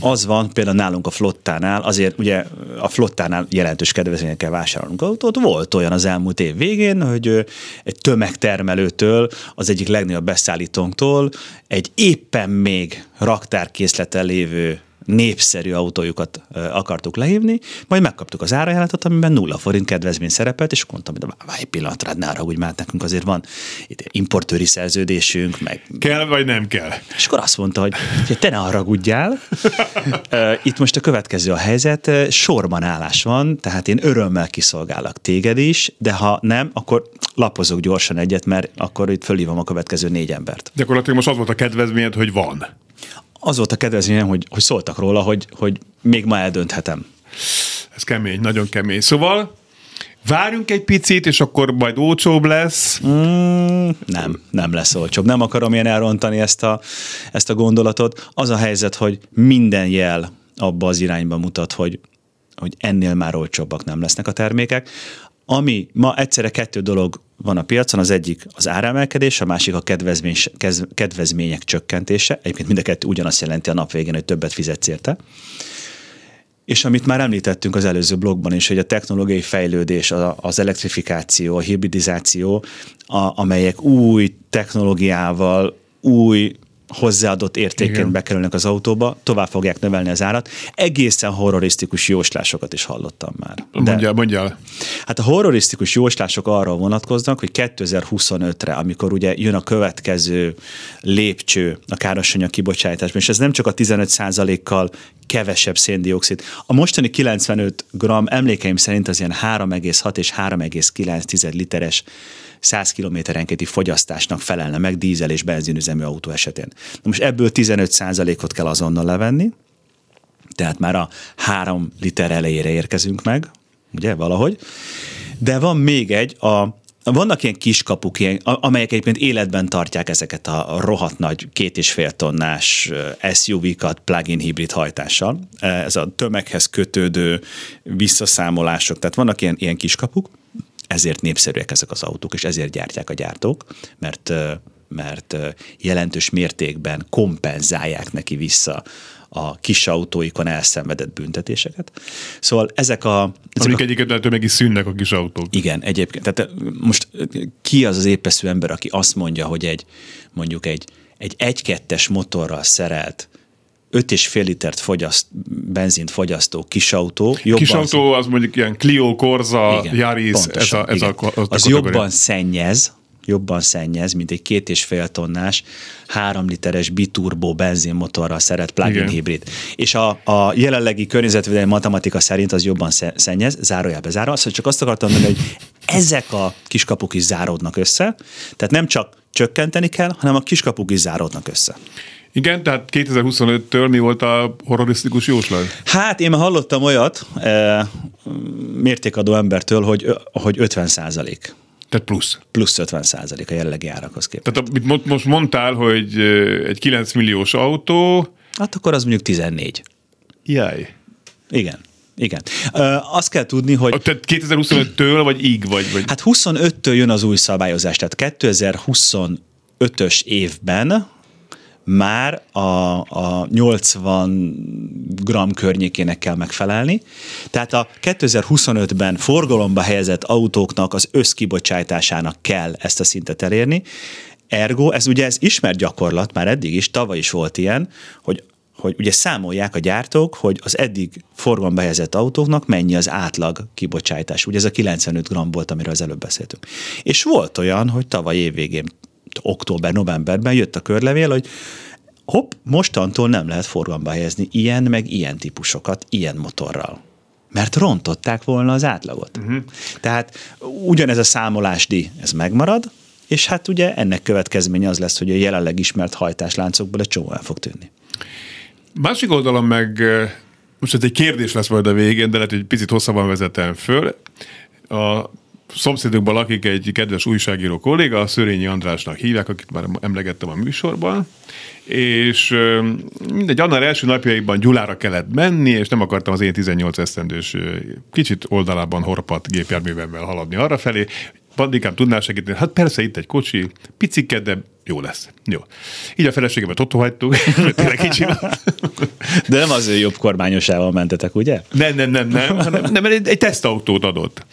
az van például nálunk a flottánál, azért ugye a flottánál jelentős kedvezményekkel vásárolunk autót. Volt olyan az elmúlt év végén, hogy egy tömegtermelőtől, az egyik legnagyobb beszállítónktól egy éppen még raktárkészleten lévő népszerű autójukat akartuk lehívni, majd megkaptuk az árajánlatot, amiben nulla forint kedvezmény szerepelt, és mondtam, hogy várj egy pillanatra, ne arra, hogy már nekünk azért van itt importőri szerződésünk, meg... Kell vagy nem kell? És akkor azt mondta, hogy te ne haragudjál, itt most a következő a helyzet, sorban állás van, tehát én örömmel kiszolgálok téged is, de ha nem, akkor lapozok gyorsan egyet, mert akkor itt fölhívom a következő négy embert. Gyakorlatilag most az volt a kedvezményed, hogy van. Az volt a kedvezményem, hogy, hogy szóltak róla, hogy, hogy még ma eldönthetem. Ez kemény, nagyon kemény. Szóval Várjunk egy picit, és akkor majd olcsóbb lesz. Mm, nem, nem lesz olcsóbb. Nem akarom én elrontani ezt a, ezt a gondolatot. Az a helyzet, hogy minden jel abba az irányba mutat, hogy, hogy ennél már olcsóbbak nem lesznek a termékek. Ami ma egyszerre kettő dolog van a piacon, az egyik az áremelkedés, a másik a kedvezmény, kedvezmények csökkentése. Egyébként mind a kettő ugyanazt jelenti a nap végén, hogy többet fizetsz érte. És amit már említettünk az előző blogban is, hogy a technológiai fejlődés, az elektrifikáció, a hibridizáció, a, amelyek új technológiával, új hozzáadott értéken bekerülnek az autóba, tovább fogják növelni az árat. Egészen horrorisztikus jóslásokat is hallottam már. De, mondjál, mondjál. Hát a horrorisztikus jóslások arra vonatkoznak, hogy 2025-re, amikor ugye jön a következő lépcső a károsanyag kibocsátásban, és ez nem csak a 15%-kal kevesebb széndiokszid. A mostani 95 g emlékeim szerint az ilyen 3,6 és 3,9 literes 100 kilométerenkéti fogyasztásnak felelne meg dízel és benzinüzemű autó esetén. Na most ebből 15%-ot kell azonnal levenni, tehát már a 3 liter elejére érkezünk meg, ugye, valahogy. De van még egy, a, vannak ilyen kiskapuk, ilyen, amelyek egyébként életben tartják ezeket a rohadt nagy két és fél tonnás SUV-kat plug-in hibrid hajtással. Ez a tömeghez kötődő visszaszámolások, tehát vannak ilyen, ilyen kiskapuk, ezért népszerűek ezek az autók, és ezért gyártják a gyártók, mert mert jelentős mértékben kompenzálják neki vissza a kis autóikon elszenvedett büntetéseket. Szóval ezek a... Ezek Amik a... egyiket lehető meg is szűnnek a kis autók. Igen, egyébként. Tehát most ki az az épeszű ember, aki azt mondja, hogy egy mondjuk egy, egy egy-kettes motorral szerelt 5,5 litert fogyaszt, benzint fogyasztó kisautó. Jobban kisautó az mondjuk ilyen Clio, Corsa, igen, Yaris, pontosan, ez a, ez igen. a, a, Az jobban szennyez, jobban szennyez, mint egy két és fél tonnás, három literes biturbó benzinmotorral szeret plug-in hibrid. És a, a jelenlegi környezetvédelmi matematika szerint az jobban szennyez, zárójelbe zárva. Hogy csak azt akartam mondani, hogy ezek a kiskapuk is záródnak össze, tehát nem csak csökkenteni kell, hanem a kiskapuk is záródnak össze. Igen, tehát 2025-től mi volt a horrorisztikus jóslat? Hát én hallottam olyat e, mértékadó embertől, hogy, hogy 50 százalék. Tehát plusz. Plusz 50 százalék a jelenlegi árakhoz képest. Tehát amit most mondtál, hogy egy 9 milliós autó... Hát akkor az mondjuk 14. Jaj. Igen. Igen. Ö, azt kell tudni, hogy... Tehát 2025-től, vagy íg, vagy, vagy? Hát 25-től jön az új szabályozás, tehát 2025-ös évben már a, a 80 gram környékének kell megfelelni. Tehát a 2025-ben forgalomba helyezett autóknak az összkibocsátásának kell ezt a szintet elérni. Ergo, ez ugye ez ismert gyakorlat, már eddig is, tavaly is volt ilyen, hogy hogy ugye számolják a gyártók, hogy az eddig forgalomba helyezett autóknak mennyi az átlag kibocsátás. Ugye ez a 95 gram volt, amiről az előbb beszéltünk. És volt olyan, hogy tavaly évvégén október-novemberben jött a körlevél, hogy hopp, mostantól nem lehet forgalomba helyezni ilyen meg ilyen típusokat, ilyen motorral. Mert rontották volna az átlagot. Uh-huh. Tehát ugyanez a számolásdi, ez megmarad, és hát ugye ennek következménye az lesz, hogy a jelenleg ismert hajtásláncokból egy csomó el fog tűnni. Másik oldalon meg, most ez egy kérdés lesz majd a végén, de lehet, hogy egy picit hosszabban vezetem föl. A szomszédunkban lakik egy kedves újságíró kolléga, a Szörényi Andrásnak hívják, akit már emlegettem a műsorban, és mindegy, annál első napjaiban Gyulára kellett menni, és nem akartam az én 18 esztendős kicsit oldalában horpat gépjárművemmel haladni arra felé, Pandikám tudnál segíteni? Hát persze, itt egy kocsi, picike, de jó lesz. Jó. Így a feleségemet ott hagytuk, tényleg kicsi. De nem az ő jobb kormányosával mentetek, ugye? Nem, nem, nem, nem, hanem nem, egy, egy tesztautót adott.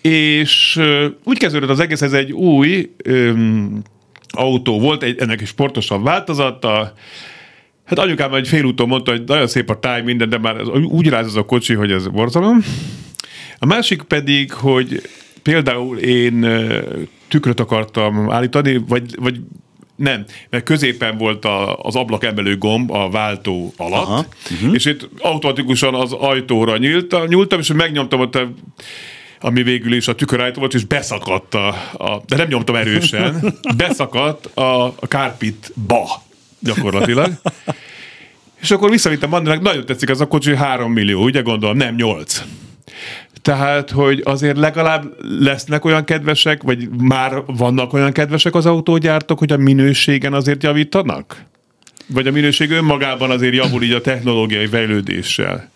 És úgy kezdődött az egész, ez egy új öm, autó volt, egy, ennek is sportosabb változata, Hát anyukám egy félúton mondta, hogy nagyon szép a táj minden, de már ez, úgy ráz az a kocsi, hogy ez borzalom. A másik pedig, hogy például én tükröt akartam állítani, vagy, vagy nem, mert középen volt a, az ablak emelő gomb a váltó alatt, Aha, uh-huh. és itt automatikusan az ajtóra nyíltam, nyúltam, és megnyomtam ott a ami végül is a tükörájtó volt, és beszakadt a, a, de nem nyomtam erősen, beszakadt a, a kárpitba gyakorlatilag. És akkor visszavittem Mandinak, nagyon tetszik ez a kocsi, 3 millió, ugye gondolom, nem 8. Tehát, hogy azért legalább lesznek olyan kedvesek, vagy már vannak olyan kedvesek az autógyártók, hogy a minőségen azért javítanak? Vagy a minőség önmagában azért javul így a technológiai fejlődéssel?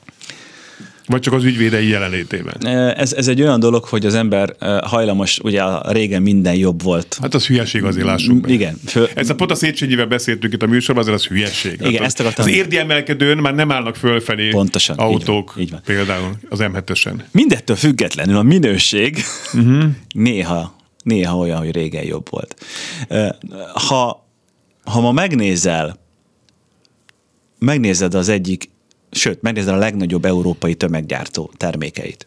Vagy csak az ügyvédei jelenlétében? Ez, ez egy olyan dolog, hogy az ember hajlamos, ugye régen minden jobb volt. Hát az hülyeség azért lássuk be. Igen. Föl, Ez a pont a Széchenyivel beszéltünk itt a műsorban, azért az hülyeség. Igen, Hát ezt akartam- Az érdi emelkedőn már nem állnak fölfelé Pontosan, így van, autók, így van. például az M7-esen. Mindettől függetlenül a minőség uh-huh. néha, néha olyan, hogy régen jobb volt. Ha, ha ma megnézel, megnézed az egyik, sőt, megnézed a legnagyobb európai tömeggyártó termékeit,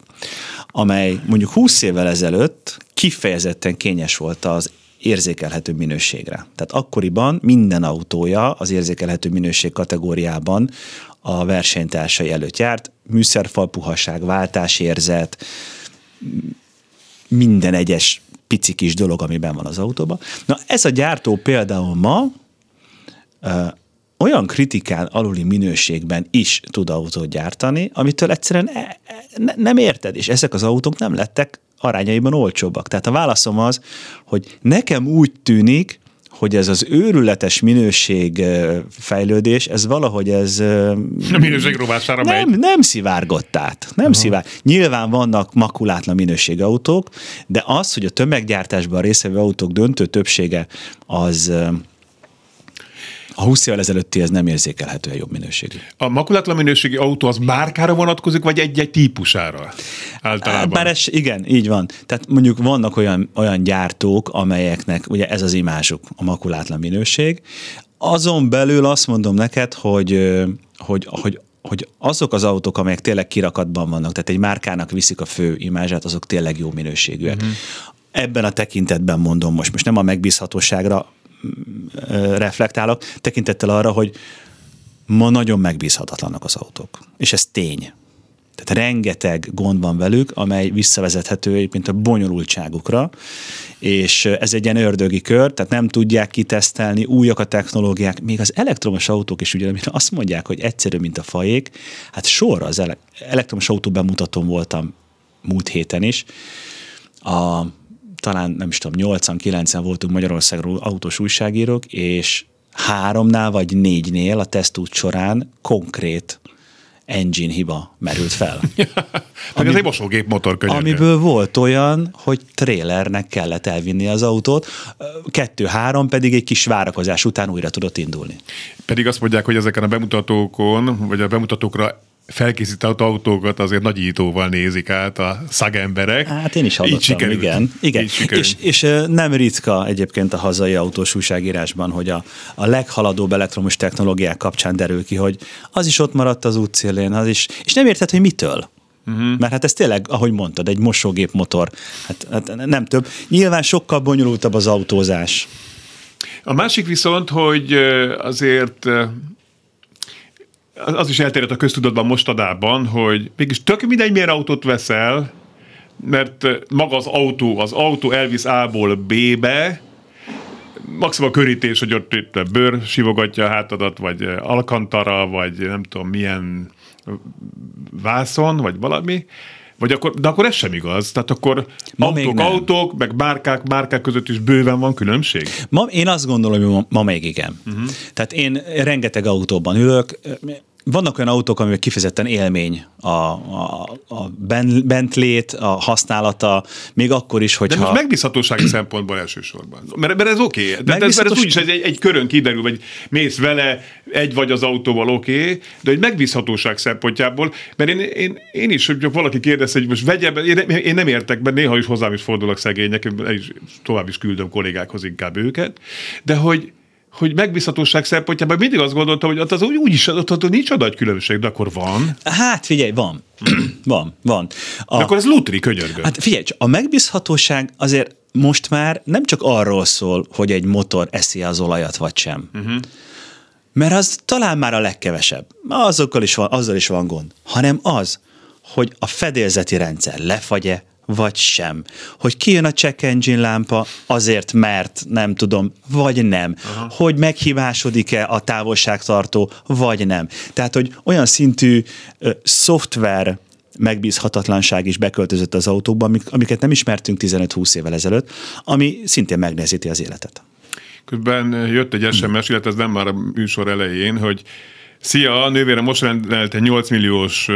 amely mondjuk 20 évvel ezelőtt kifejezetten kényes volt az érzékelhető minőségre. Tehát akkoriban minden autója az érzékelhető minőség kategóriában a versenytársai előtt járt, műszerfal puhaság, váltásérzet, minden egyes pici kis dolog, amiben van az autóban. Na ez a gyártó például ma olyan kritikán aluli minőségben is tud autót gyártani, amitől egyszerűen e- e- ne, nem érted, és ezek az autók nem lettek arányaiban olcsóbbak. Tehát a válaszom az, hogy nekem úgy tűnik, hogy ez az őrületes minőség fejlődés, ez valahogy ez A minőség rovására nem, megy. nem szivárgott át. Nem szivár. Nyilván vannak makulátlan minőségű autók, de az, hogy a tömeggyártásban részvevő autók döntő többsége az a 20 évvel ezelőtti ez nem érzékelhetően jobb minőségű. A makulátlan minőségi autó az márkára vonatkozik, vagy egy-egy típusára általában? Bár ez, igen, így van. Tehát mondjuk vannak olyan, olyan gyártók, amelyeknek ugye ez az imázsuk, a makulátlan minőség. Azon belül azt mondom neked, hogy, hogy, hogy hogy azok az autók, amelyek tényleg kirakatban vannak, tehát egy márkának viszik a fő imázsát, azok tényleg jó minőségűek. Uh-huh. Ebben a tekintetben mondom most, most nem a megbízhatóságra reflektálok, tekintettel arra, hogy ma nagyon megbízhatatlanak az autók. És ez tény. Tehát rengeteg gond van velük, amely visszavezethető egyébként a bonyolultságukra, és ez egy ilyen ördögi kör, tehát nem tudják kitesztelni, újak a technológiák, még az elektromos autók is ugye, amire azt mondják, hogy egyszerű, mint a fajék, hát sorra az ele- elektromos autó bemutatón voltam múlt héten is, a, talán nem is tudom, 8-9-en voltunk Magyarországról autós újságírók, és háromnál vagy négynél a tesztút során konkrét engine hiba merült fel. Meg ez egy mosógép motor könyörgő. Amiből volt olyan, hogy trélernek kellett elvinni az autót, kettő-három pedig egy kis várakozás után újra tudott indulni. Pedig azt mondják, hogy ezeken a bemutatókon, vagy a bemutatókra felkészített autókat azért nagyítóval nézik át a szagemberek. Hát én is hallottam, Így sikerült. igen. igen. Így sikerült. És, és nem ritka egyébként a hazai autós újságírásban, hogy a, a leghaladóbb elektromos technológiák kapcsán derül ki, hogy az is ott maradt az útszélén, az is, és nem érted, hogy mitől. Uh-huh. Mert hát ez tényleg, ahogy mondtad, egy mosógép motor. Hát, hát nem több. Nyilván sokkal bonyolultabb az autózás. A másik viszont, hogy azért az is elterjedt a köztudatban mostadában, hogy mégis tök mindegy, milyen autót veszel, mert maga az autó, az autó elvisz A-ból B-be, maximum a körítés, hogy ott itt bőr sivogatja a hátadat, vagy alkantara, vagy nem tudom milyen vászon, vagy valami, vagy akkor, de akkor ez sem igaz. Tehát akkor Ma autók, autók, meg márkák, márkák között is bőven van különbség. Ma, én azt gondolom, hogy ma, ma még igen. Uh-huh. Tehát én rengeteg autóban ülök, vannak olyan autók, amik kifejezetten élmény a, a, a Ben- Bentley-t, a használata, még akkor is, De hogyha... most megbízhatósági szempontból elsősorban. Mert, mert ez oké. Okay. De, de ez, ez úgyis egy, egy körön kiderül, vagy mész vele, egy vagy az autóval oké, okay, de egy megbízhatóság szempontjából, mert én, én, én is, hogy valaki kérdez, hogy most vegye be, én, én nem értek, mert néha is hozzám is fordulok szegények, el is, tovább is küldöm kollégákhoz inkább őket, de hogy hogy megbízhatóság szempontjában mindig azt gondoltam, hogy ott az úgy, úgy is ott, ott nincs a nagy különbség, de akkor van. Hát figyelj, van. van, van. A, de akkor ez lutri, könyörgő. Hát figyelj, a megbízhatóság azért most már nem csak arról szól, hogy egy motor eszi az olajat, vagy sem. Uh-huh. Mert az talán már a legkevesebb. Azokkal is van, azzal is van gond. Hanem az, hogy a fedélzeti rendszer lefagye, vagy sem. Hogy kijön a check engine lámpa azért, mert nem tudom, vagy nem. Aha. Hogy meghívásodik-e a távolságtartó, vagy nem. Tehát, hogy olyan szintű ö, szoftver megbízhatatlanság is beköltözött az autókba, amik, amiket nem ismertünk 15-20 évvel ezelőtt, ami szintén megnehezíti az életet. Közben jött egy SMS, illetve ez nem már a műsor elején, hogy Szia, a nővére most rendelt egy 8 milliós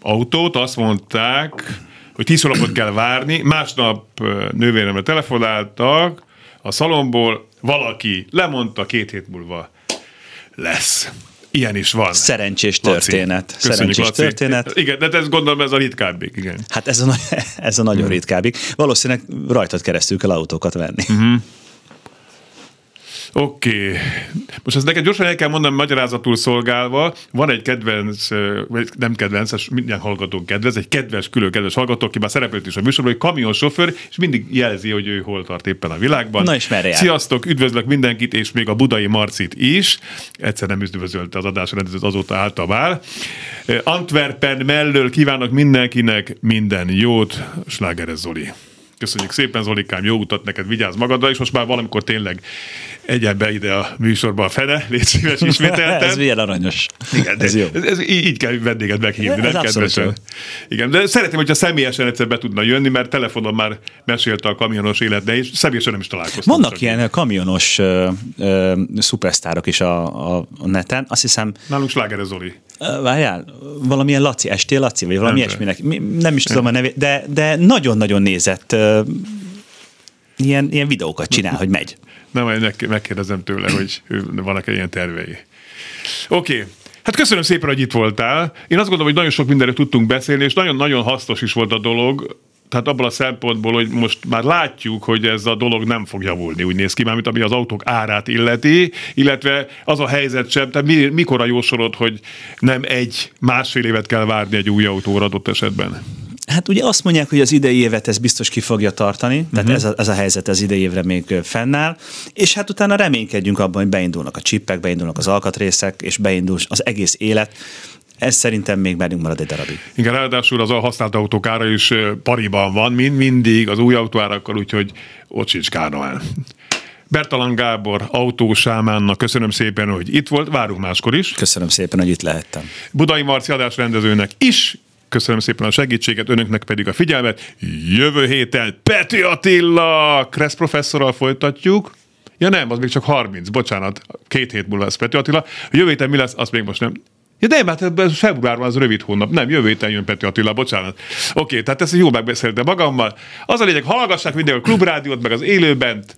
autót, azt mondták, hogy 10 hónapot kell várni, másnap nővéremre telefonáltak a szalomból, valaki lemondta, két hét múlva lesz. Ilyen is van. Szerencsés történet. Köszönjük, Szerencsés Laci. történet. Igen, de ez gondolom ez a ritkábbik, igen. Hát ez a, ez a nagyon ritkábbik. Valószínűleg rajtad keresztül kell autókat venni. Uh-huh. Oké. Okay. Most ezt neked gyorsan el kell mondanom magyarázatul szolgálva. Van egy kedvenc, vagy nem kedvenc, minden hallgatónk kedvenc, egy kedves, külön kedves hallgató, aki már szerepelt is a műsorban, hogy kamionsofőr, és mindig jelzi, hogy ő hol tart éppen a világban. Na és merre? Sziasztok, üdvözlök mindenkit, és még a budai Marcit is. Egyszer nem üdvözölte az adásrendezőt, azóta állta már. Antwerpen mellől kívánok mindenkinek minden jót, Slágeres Zoli. Köszönjük szépen, Zolikám, jó utat neked, vigyázz magadra, és most már valamikor tényleg egyen be ide a műsorba a fene, légy szíves ismételten. ez milyen aranyos. Igen, ez, jó. Ez, ez, így kell vendéget meghívni, ez nem kedvesen. Igen, de szeretném, hogyha személyesen egyszer be tudna jönni, mert telefonon már mesélte a kamionos életbe, és személyesen nem is találkoztam. Vannak ilyen így. kamionos ö, ö, szupersztárok is a, a, neten, azt hiszem... Nálunk Sláger Zoli. Várjál, valamilyen Laci, Estél Laci, vagy valami nem ilyesminek. Nem is tudom a nevét, de, de nagyon-nagyon nézett uh, ilyen, ilyen videókat csinál, hogy megy. Nem, majd megkérdezem tőle, hogy vannak-e ilyen tervei. Oké. Hát köszönöm szépen, hogy itt voltál. Én azt gondolom, hogy nagyon sok mindenre tudtunk beszélni, és nagyon-nagyon hasznos is volt a dolog tehát abban a szempontból, hogy most már látjuk, hogy ez a dolog nem fog javulni, úgy néz ki, mármint ami az autók árát illeti, illetve az a helyzet sem, tehát mi, mikor a jósolod, hogy nem egy, másfél évet kell várni egy új autóra adott esetben? Hát ugye azt mondják, hogy az idei évet ez biztos ki fogja tartani, tehát uh-huh. ez, a, ez a helyzet az idei évre még fennáll, és hát utána reménykedjünk abban, hogy beindulnak a csippek, beindulnak az alkatrészek, és beindul az egész élet ez szerintem még bennünk marad egy darabig. Igen, ráadásul az a használt autók ára is pariban van, mind, mindig az új autóárakkal, úgyhogy ott sincs Kánoán. Bertalan Gábor autósámánnak köszönöm szépen, hogy itt volt, várunk máskor is. Köszönöm szépen, hogy itt lehettem. Budai Marci adásrendezőnek is köszönöm szépen a segítséget, önöknek pedig a figyelmet. Jövő héten Peti Attila, Kressz professzorral folytatjuk. Ja nem, az még csak 30, bocsánat, két hét múlva lesz Peti Attila. Jövő héten mi lesz, azt még most nem Ja, de hát ez februárban az rövid hónap. Nem, jövő héten jön Peti Attila, bocsánat. Oké, tehát ezt jó megbeszéltem magammal. Az a lényeg, hallgassák mindig a klubrádiót, meg az élőbent.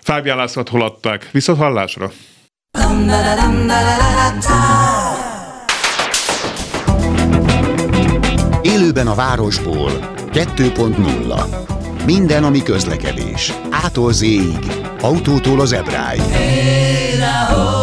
Fábián Lászlót hol. Viszont hallásra. Élőben a városból 2.0 Minden, ami közlekedés. Ától autótól az ebráig. Hey,